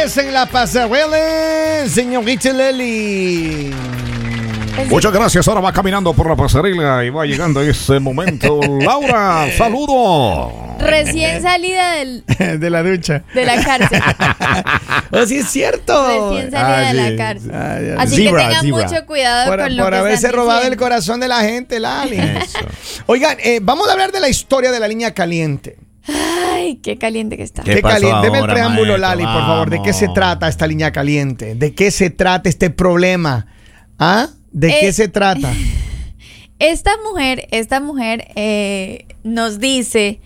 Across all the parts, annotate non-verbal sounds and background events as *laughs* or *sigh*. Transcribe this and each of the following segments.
en la pasarela, señorita Leli. Muchas gracias. Ahora va caminando por la pasarela y va llegando ese momento. *laughs* Laura, saludo. Recién *laughs* salida del, De la ducha. de la cárcel. *laughs* Oh, sí, es cierto. Recién salida Ah, de sí. la cárcel. Ah, ya. Así Zebra, que tengan zebra. mucho cuidado Por, con lo por que haberse están robado el corazón de la gente, Lali. Eso. Oigan, eh, vamos a hablar de la historia de la línea caliente. Ay, qué caliente que está. ¿Qué caliente. Deme el preámbulo, maestro? Lali, por favor. ¿De qué se trata esta línea caliente? ¿De qué se trata este problema? ¿Ah? ¿De qué Eh, se trata? *laughs* Esta mujer, esta mujer eh, nos dice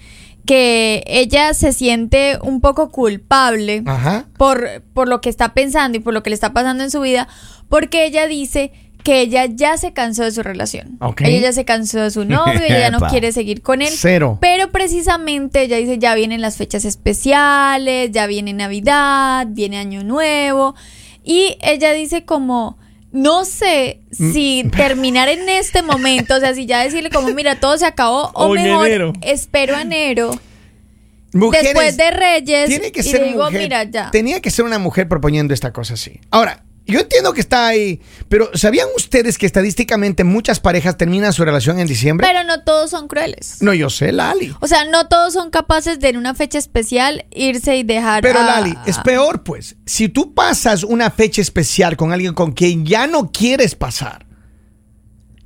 que ella se siente un poco culpable Ajá. por, por lo que está pensando y por lo que le está pasando en su vida, porque ella dice que ella ya se cansó de su relación. Ella ya se cansó de su novio, ella ya no *laughs* quiere seguir con él. Cero. Pero precisamente ella dice, ya vienen las fechas especiales, ya viene Navidad, viene Año Nuevo. Y ella dice como, no sé Mm. si *laughs* terminar en este momento, o sea, si ya decirle como, mira, todo se acabó, o, O mejor enero. espero enero. Mujeres, Después de Reyes, tiene que y ser digo, mujer. mira, ya. Tenía que ser una mujer proponiendo esta cosa así. Ahora, yo entiendo que está ahí, pero ¿sabían ustedes que estadísticamente muchas parejas terminan su relación en diciembre? Pero no todos son crueles. no, yo sé, Lali. O sea, no todos son capaces de en una fecha especial irse y dejar Pero a- Lali, es peor pues. Si tú pasas una fecha especial con alguien con quien ya no quieres pasar,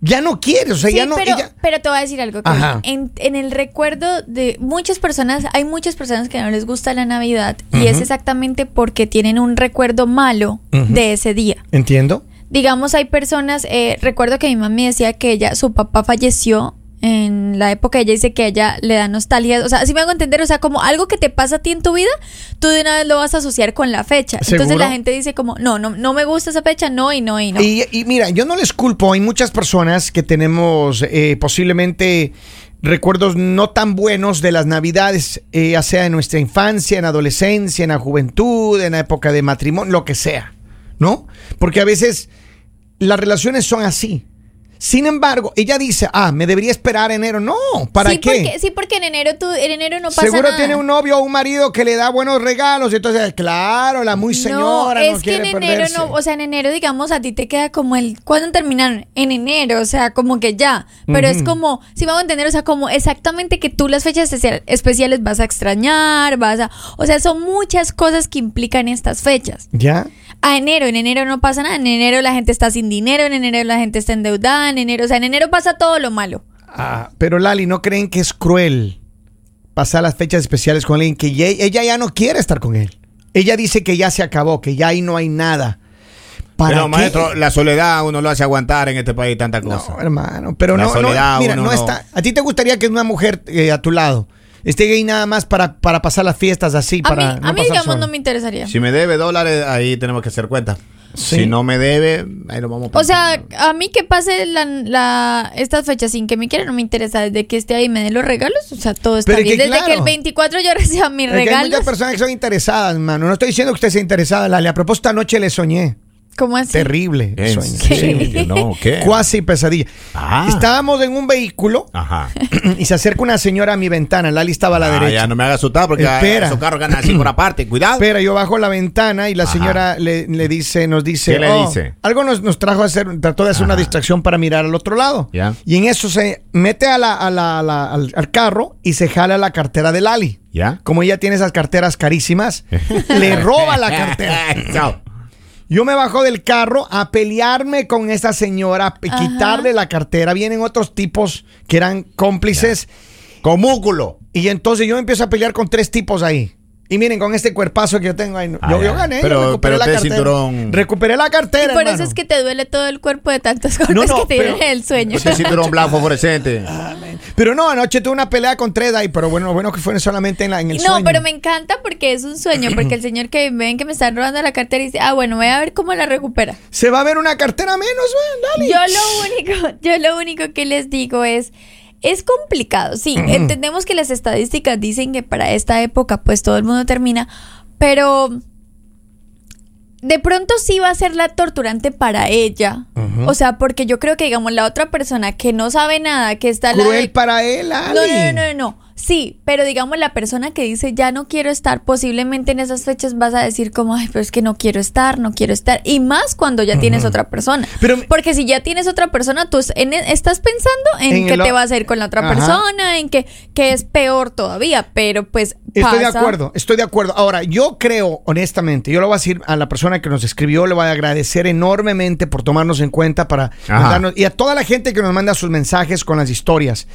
ya no quieres, o sea, Sí, ya no... pero, ella- pero te voy a decir algo. En, en el recuerdo de muchas personas, hay muchas personas que no les gusta la Navidad y es exactamente porque tienen un recuerdo malo de ese día. ¿Entiendo? Digamos, hay personas, eh, recuerdo que mi mamá me decía que ella, su papá falleció en la época, ella dice que a ella le da nostalgia, o sea, así me hago entender, o sea, como algo que te pasa a ti en tu vida, tú de una vez lo vas a asociar con la fecha. Entonces la gente dice como, no, no, no me gusta esa fecha, no y no y no. Y, y mira, yo no les culpo, hay muchas personas que tenemos eh, posiblemente recuerdos no tan buenos de las navidades, eh, ya sea en nuestra infancia, en adolescencia, en la juventud, en la época de matrimonio, lo que sea, ¿no? Porque a veces las relaciones son así. Sin embargo, ella dice, ah, me debería esperar enero. No, ¿para sí, qué? Porque, sí, porque en enero tú, en enero no pasa Seguro nada. tiene un novio o un marido que le da buenos regalos. Y entonces, claro, la muy señora no, es que quiere en enero perderse. no, o sea, en enero, digamos, a ti te queda como el, ¿cuándo terminaron? En enero, o sea, como que ya, pero es como, si me hago entender, o sea, como exactamente que tú las fechas especial- especiales vas a extrañar, vas a, o sea, son muchas cosas que implican estas fechas. ¿Ya? A enero, en enero no pasa nada, en enero la gente está sin dinero, en enero la gente está endeudada, en enero, o sea, en enero pasa todo lo malo. Ah, pero Lali, ¿no creen que es cruel pasar las fechas especiales con alguien que ya- ella ya no quiere estar con él? Ella dice que ya se acabó, que ya ahí no hay nada. ¿Para Pero qué? maestro, la soledad uno lo hace aguantar en este país tanta No, cosa. hermano, pero La no, no, soledad, mira, uno no no- está. ¿A ti te gustaría que una mujer eh, a tu lado esté ahí nada más para, para pasar las fiestas así? A para mí, no a mí pasar digamos, solo? no me interesaría. Si me debe dólares, ahí tenemos que hacer cuenta. Sí. Si no me debe, ahí lo vamos O sea, a mí que pase la, la- estas fechas sin que me quiera no me interesa. Desde que esté ahí y me dé los regalos, o sea, todo está Pero bien. que Desde que el 24 yo *laughs* reciba mis que hay regalos. muchas personas que son interesadas, hermano. No estoy diciendo que usted sea interesada, Lali. A propósito, anoche le soñé. ¿Cómo así? Terrible. ¿En sueño. serio? No, ¿qué? Cuasi pesadilla. Ah. Estábamos en un vehículo Ajá. *clears throat* y se acerca una señora a mi ventana. Lali estaba a la Ah, derecha. ya no me haga asustar porque Espera. esos carros ganan así por aparte. *clears throat* Cuidado. Espera, yo bajo la ventana y la Ajá. señora le, le dice, nos dice, ¿Qué le "Oh, dice? algo nos, nos trajo a hacer, trató de hacer una Ajá. distracción para mirar al otro lado. Ya. Y en eso se mete a la, a la- a la- al, al carro y se jala la cartera de Lali. ¿Ya? Como ella tiene esas carteras carísimas, le roba la *laughs* cartera. Chao. Yo me bajo del carro a pelearme con esa señora, a Ajá. quitarle la cartera. Vienen otros tipos que eran cómplices. Con músculo. Y entonces yo empiezo a pelear con tres tipos ahí. Y miren, con este cuerpazo que yo tengo ahí. Ah, yo, gané. Pero- yo recuperé pero la cartera. cinturón- Recuperé la Y cartera. por eso es que te duele todo el cuerpo de tantos golpes No, no, que te pero- el sueño. Ese cinturón blanco fluorescente. *laughs* Pero no, anoche tuve una pelea con tres ahí. Pero bueno, bueno que fue solamente en, la, en el No, sueño. pero me encanta porque es un sueño, porque el señor que ven que me están robando la cartera y dice, ah, bueno, voy a ver cómo la recupera. Se va a ver una cartera menos, man, dale. Yo lo único, yo lo único que les digo es, es complicado. Sí, entendemos que las estadísticas dicen que para esta época pues todo el mundo termina, pero de pronto sí va a ser la torturante para ella. O sea, porque yo creo que digamos la otra persona que no sabe nada, que está Cruel de- para él, Ali. no, no, no, no, no. Sí, pero digamos la persona que dice ya no quiero estar, posiblemente en esas fechas vas a decir como, ay, pero es que no quiero estar, no quiero estar. Y más cuando ya tienes otra persona. Pero- Porque si ya tienes otra persona, tú en- estás pensando en, En que te vas a ir con la otra Ajá. persona, en que, que es peor todavía, pero pues Estoy de acuerdo, estoy de acuerdo. Ahora, yo creo, honestamente, yo le voy a decir a la persona que nos escribió, le voy a agradecer enormemente por tomarnos en cuenta para Ajá. mandarnos, y a toda la gente que nos manda sus mensajes con las historias.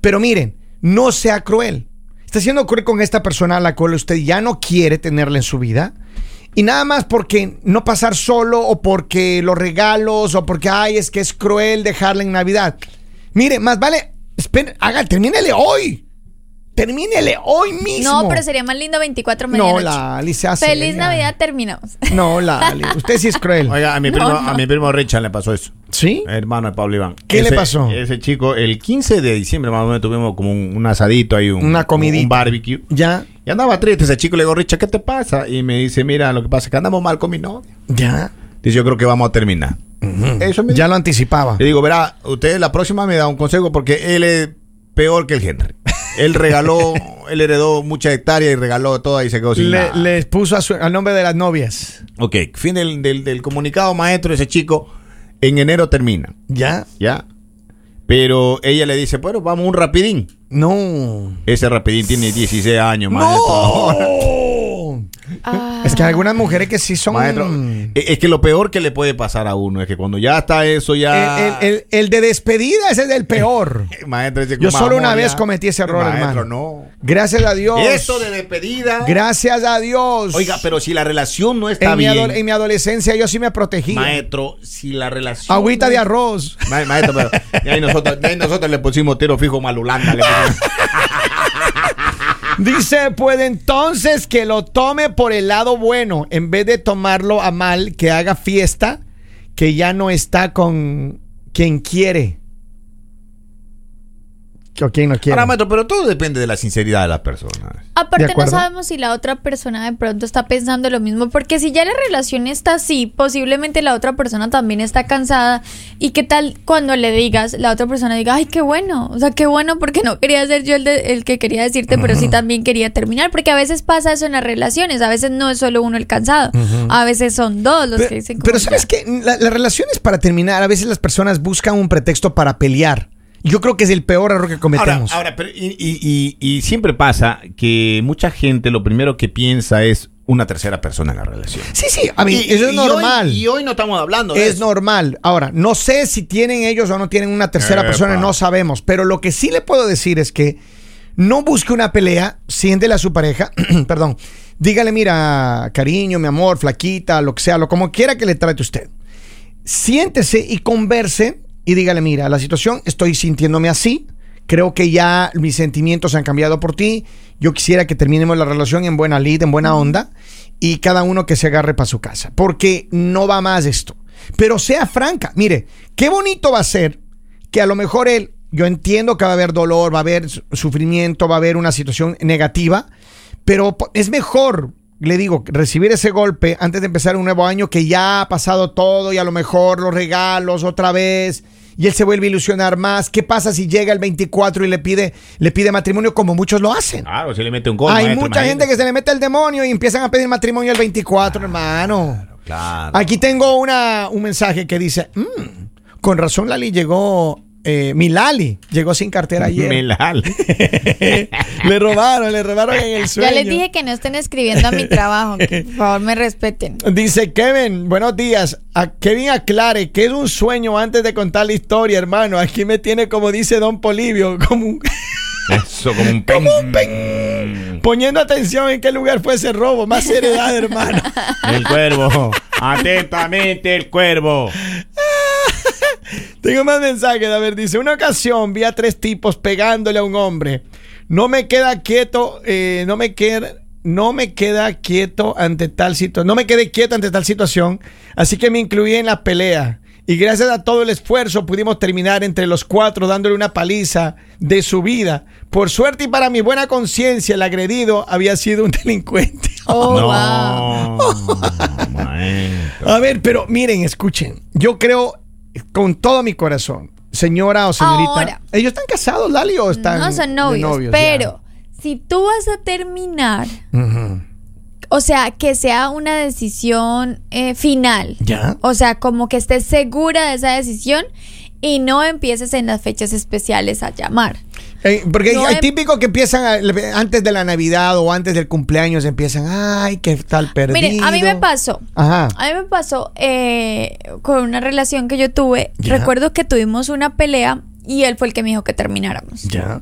Pero miren, no sea cruel. Está siendo cruel con esta persona a la cual usted ya no quiere tenerla en su vida. Y nada más porque no pasar solo o porque los regalos o porque, ay, es que es cruel dejarla en Navidad. Mire, más vale, espere, haga, termínele hoy. Termínele hoy mismo. No, pero sería más lindo 24 No, medianoche. la Ali se hace. Feliz. Navidad, terminamos. No, la *laughs* Ali. Usted sí es cruel. Oiga, a mi, No, primo, no. a mi primo Richard le pasó eso. ¿Sí? Hermano de Pablo Iván. ¿Qué le pasó? Ese chico, el 15 de diciembre más o menos tuvimos como un, un asadito ahí, un, Una comidita. un barbecue. Ya, Y andaba triste ese chico, le digo, Richard, ¿qué te pasa? Y me dice, mira, lo que pasa es que andamos mal con mi novia. ya. Dice, yo creo que vamos a terminar. Eso me Ya lo anticipaba. Le digo, verá, usted la próxima me da un consejo porque él es peor que el Henry. Él regaló, él heredó muchas hectáreas y regaló todas y se quedó sin Le, nada. les puso a su- al nombre de las novias. Ok, fin del, del, del comunicado maestro, ese chico en enero termina, Ya. ¿ya? Pero ella le dice, bueno, vamos un rapidín. No. Ese rapidín tiene 16 años, maestro. No. *laughs* Ah. Es que hay algunas mujeres que sí son. Maestro, es que lo peor que le puede pasar a uno es que cuando ya está eso ya... el- el- el de despedida ese es el peor. *laughs* Maestro, ese Yo solo una vez cometí ese error, Maestro, hermano. no. Gracias a Dios. Eso de despedida... Gracias a Dios. Oiga, pero si la relación no está en mi, bien... adol- en mi adolescencia yo sí me protegí. Maestro, si la relación... Agüita no de arroz. Ma- Maestro, pero y ahí nosotros, y ahí nosotros le pusimos tiro fijo malulanga. le pusimos. *laughs* Dice, puede entonces que lo tome por el lado bueno, en vez de tomarlo a mal, que haga fiesta, que ya no está con quien quiere. O quien no quiere. Ahora, maestro, pero todo depende de la sinceridad de las personas. Aparte ¿De no sabemos si la otra persona de pronto está pensando lo mismo, porque si ya la relación está así, posiblemente la otra persona también está cansada y qué tal cuando le digas, la otra persona diga, ay, qué bueno, o sea, qué bueno porque no quería ser yo el, de- el que quería decirte, pero sí también quería terminar, porque a veces pasa eso en las relaciones, a veces no es solo uno el cansado, a veces son dos los que Pero, dicen pero sabes "Ya". que la, las relaciones para terminar, a veces las personas buscan un pretexto para pelear. Yo creo que es el peor error que cometemos. ahora pero y, y- y- y siempre pasa que mucha gente lo primero que piensa es una tercera persona en la relación. sí, sí, a mí, eso es normal. Hoy, y hoy no estamos hablando de Es eso. normal. Ahora, no sé si tienen ellos o no tienen una tercera Epa. persona, no sabemos. Pero lo que sí le puedo decir es que no busque una pelea, siéntele a su pareja, *clears throat* perdón, dígale, mira, cariño, mi amor, flaquita, lo que sea, lo como quiera que le trate usted. Siéntese y converse y dígale, mira, la situación, estoy sintiéndome así, creo que ya mis sentimientos han cambiado por ti, yo quisiera que terminemos la relación en buena lid, en buena onda, y cada uno que se agarre para su casa, porque no va más esto. Pero sea franca, mire, qué bonito va a ser que a lo mejor él, yo entiendo que va a haber dolor, va a haber su- sufrimiento, va a haber una situación negativa, pero es mejor, le digo, recibir ese golpe antes de empezar un nuevo año que ya ha pasado todo y a lo mejor los regalos otra vez y él se vuelve a ilusionar más. ¿Qué pasa si llega el 24 y le pide, le pide matrimonio como muchos lo hacen? Claro, se le mete un gol. Hay maestro, mucha gente que se le mete el demonio y empiezan a pedir matrimonio el 24, hermano. Claro. Aquí tengo una, un mensaje que dice, "Mm, con razón Lali llegó, eh, mi Lali llegó sin cartera ayer. Melal. *laughs* le robaron, le robaron en el sueño. Ya les dije que no estén escribiendo a mi trabajo, que por favor me respeten. Dice Kevin, buenos días. A Kevin aclare que es un sueño antes de contar la historia, hermano. Aquí me tiene como dice Don Polivio, como un- *laughs* Eso, como un pen. Como un pen. poniendo atención en qué lugar fue ese robo. Más seriedad, hermano. El cuervo. Atentamente, el cuervo. Tengo más mensajes. A ver, dice: Una ocasión vi a tres tipos pegándole a un hombre. No me queda quieto, eh, no me queda. No me queda quieto ante tal situación. No me quedé quieto ante tal situación. Así que me incluí en la pelea. Y gracias a todo el esfuerzo pudimos terminar entre los cuatro dándole una paliza de su vida. Por suerte y para mi buena conciencia, el agredido había sido un *laughs* delincuente. Oh, no. wow. maestro. A ver, pero miren, escuchen. Yo creo con todo mi corazón, señora o señorita. Ahora. ¿Ellos están casados, Lali, o están No son novios, ya? pero si tú vas a terminar, o sea, que sea una decisión eh, final. Ya. O sea, como que estés segura de esa decisión y no empieces en las fechas especiales a llamar. Eh, porque No hay típicos que empiezan a- antes de la Navidad o antes del cumpleaños empiezan, ay, qué tal perdido. Miren, a mí me pasó. Ajá. A mí me pasó eh, con una relación que yo tuve. Ya. Recuerdo que tuvimos una pelea y él fue el que me dijo que termináramos. Ya.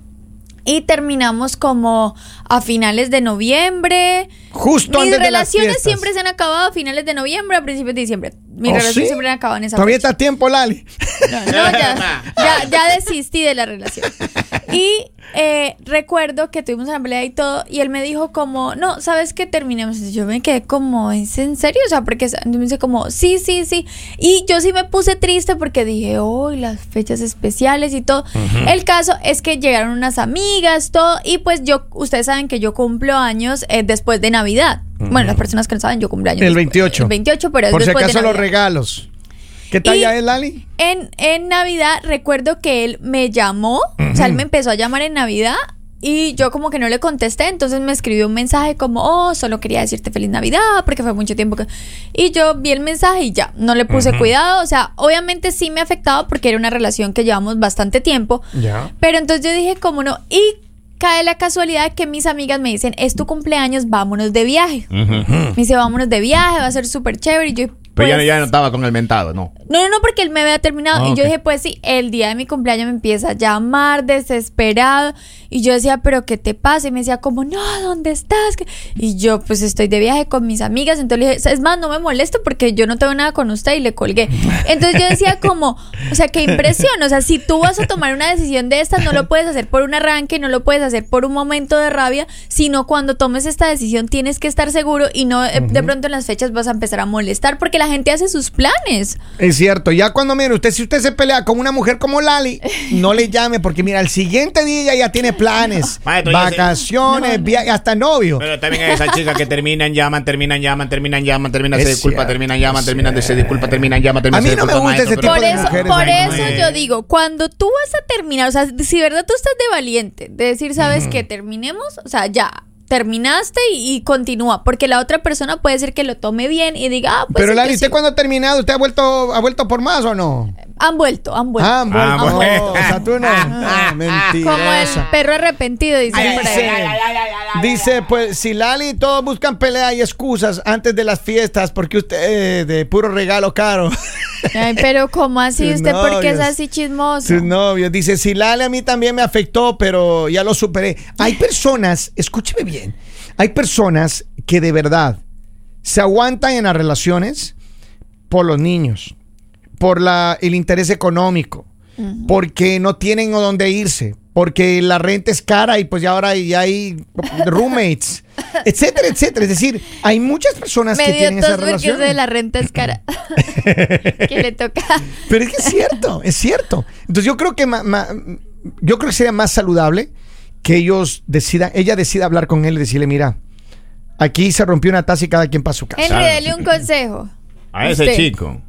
Y terminamos como a finales de noviembre. Justo Mis antes de las relaciones siempre se han acabado a finales de noviembre, a principios de diciembre. Mis ¿Oh, relaciones sí? siempre han acabado en esa Todavía fecha. está a tiempo, Lali. No, no, ya, ya, ya *laughs* desistí de la relación. Y eh, recuerdo que tuvimos una pelea y todo, y él me dijo como, no, ¿sabes qué? Terminemos. Y yo me quedé como, ¿es en serio? O sea, porque me dice como, sí, sí, sí. Y yo sí me puse triste porque dije, hoy las fechas especiales y todo. El caso es que llegaron unas amigas, todo, y pues yo, ustedes saben que yo cumplo años eh, después de Navidad. Bueno, las personas que no saben, yo cumplo años. El después- 28. El 28, pero es Por si de acaso los regalos. ¿Qué talla Y- es, Lali? En, en Navidad recuerdo que él me llamó, o sea, él me empezó a llamar en Navidad y yo como que no le contesté, entonces me escribió un mensaje como, oh, solo quería decirte feliz Navidad porque fue mucho tiempo que... Y yo vi el mensaje y ya, no le puse cuidado, o sea, obviamente sí me afectaba porque era una relación que llevamos bastante tiempo, Ya. pero entonces yo dije, como no, y cae la casualidad que mis amigas me dicen, es tu cumpleaños, vámonos de viaje. Me dice, vámonos de viaje, va a ser súper chévere. Y yo, Pero ya, pues, ya no estaba con el mentado, ¿no. no, no, no, porque él me había terminado. Ah, y yo dije, pues sí, el día de mi cumpleaños me empieza a llamar desesperado. Y yo decía, pero ¿qué te pasa? Y me decía, como, no, ¿dónde estás? ¿Qué-?" Y yo, pues estoy de viaje con mis amigas. Entonces le dije, es más, no me molesto porque yo no tengo nada con usted y le colgué. Entonces yo decía, como, o sea, qué impresión. O sea, si tú vas a tomar una decisión de estas, no lo puedes hacer por un arranque, no lo puedes hacer por un momento de rabia, sino cuando tomes esta decisión tienes que estar seguro y no eh, de pronto en las fechas vas a empezar a molestar porque la gente hace sus planes. Es cierto, ya cuando mire usted, si usted se pelea con una mujer como Lali, no le *laughs* llame porque mira, el siguiente día ella ya tiene planes, *laughs* Maestro, vacaciones, hasta novio. Pero también hay esas chicas que terminan, llaman, terminan, llaman, terminan, llaman, terminan, se disculpa, cierto, terminan, llaman, terminan, se disculpa, terminan, llaman, terminan, A mí no me gusta ese tipo Por de eso, mujeres, por eso no. yo digo, cuando tú vas a terminar, o sea, si verdad tú estás de valiente, de decir, ¿sabes qué? Terminemos, o sea, ya, terminaste y, y continúa, porque la otra persona puede ser que lo tome bien y diga, ah, pues Pero Lali, ¿usted sí. cuando ha terminado, usted ha vuelto, ha vuelto por más o no? Han vuelto, han vuelto. Ah, han vuelto. Ah, bueno. o sea, tú no. Ah, Como el perro arrepentido, dicen por ahí. Dice, dice, pues si Lali y todos buscan pelea y excusas antes de las fiestas porque usted eh, de puro regalo caro. *laughs* Ay, pero ¿cómo así? Sus ¿Usted por qué es así chismoso? Sus novios. Dice, si Lali a mí también me afectó, pero ya lo superé. Hay personas, escúcheme bien, hay personas que de verdad se aguantan en las relaciones por los niños, por la, el interés económico, porque no tienen a dónde irse, porque la renta es cara y pues ya ahora ya hay roommates, *laughs* etcétera, etcétera. Es decir, hay muchas personas Me que tienen eso relaciones. de la renta es cara. *laughs* que le toca. Pero es que es cierto, es cierto. Entonces yo creo que ma- ma- yo creo que sería más saludable que ellos decidan, ella decida hablar con él y decirle, mira, aquí se rompió una taza y cada quien para su casa. Henry, Claro. dale un consejo. A ese Usted. chico.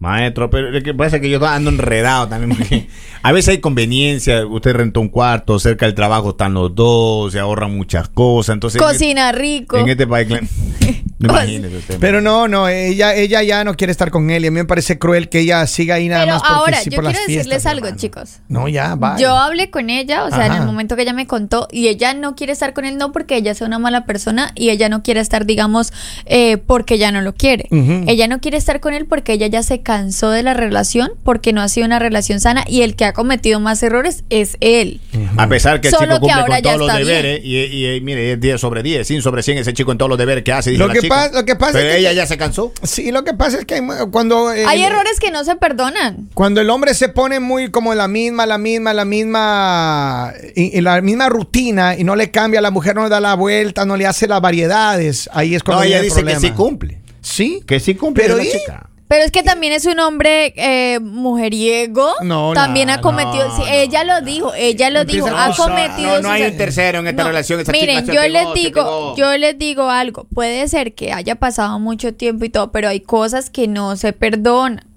Maestro, pero lo que pasa es que yo ando enredado también. Porque *laughs* a veces hay conveniencia. Usted rentó un cuarto, cerca del trabajo están los dos, se ahorran muchas cosas. Entonces, Cocina rico. En este país, *laughs* imagínese usted. Pero no, no, ella, ella ya no quiere estar con él y a mí me parece cruel que ella siga ahí nada Pero más porque ahora, sí yo por las quiero decirles fiestas, algo, hermano. chicos. No, ya, va. Yo hablé con ella, o sea, en el momento que ella me contó, y ella no quiere estar con él, no porque ella sea una mala persona, y ella no quiere estar, digamos, eh, porque ella no lo quiere. Ella no quiere estar con él porque ella ya se cansó de la relación, porque no ha sido una relación sana, y el que ha cometido más errores es él. A pesar que el Solo chico que cumple ahora con ya todos los está deberes, y, y- y mire, es 10 sobre 10, 100 sobre 100 ese chico en todos los deberes que hace. dice Lo la que. Pasa- lo que pasa Pero es que- ella ya se cansó. Sí, lo que pasa es que hay cuando... eh, Hay errores que no se perdonan. Cuando el hombre se pone muy como la misma, la misma, la misma, y, y la misma rutina y no le cambia, la mujer no le da la vuelta, no le hace las variedades, ahí es cuando No, ella el dice que sí cumple. Sí, Que sí cumple Pero chica. Pero es que también es un hombre eh, mujeriego. No, también no, ha cometido. no, sí, no, ella lo dijo, ella lo dijo. Ha cometido. No, no hay un tercero en esta relación, esa Miren, yo pegó, les digo, yo les digo algo. Puede ser que haya pasado mucho tiempo y todo, pero hay cosas que no se perdonan.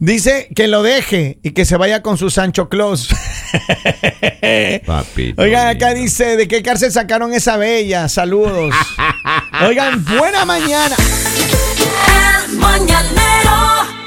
Dice que lo deje y que se vaya con su Sancho Claus. *laughs* Papito. Oigan, acá dice, ¿de qué cárcel sacaron esa bella? Saludos. *laughs* Oigan, buena mañana. El mañanero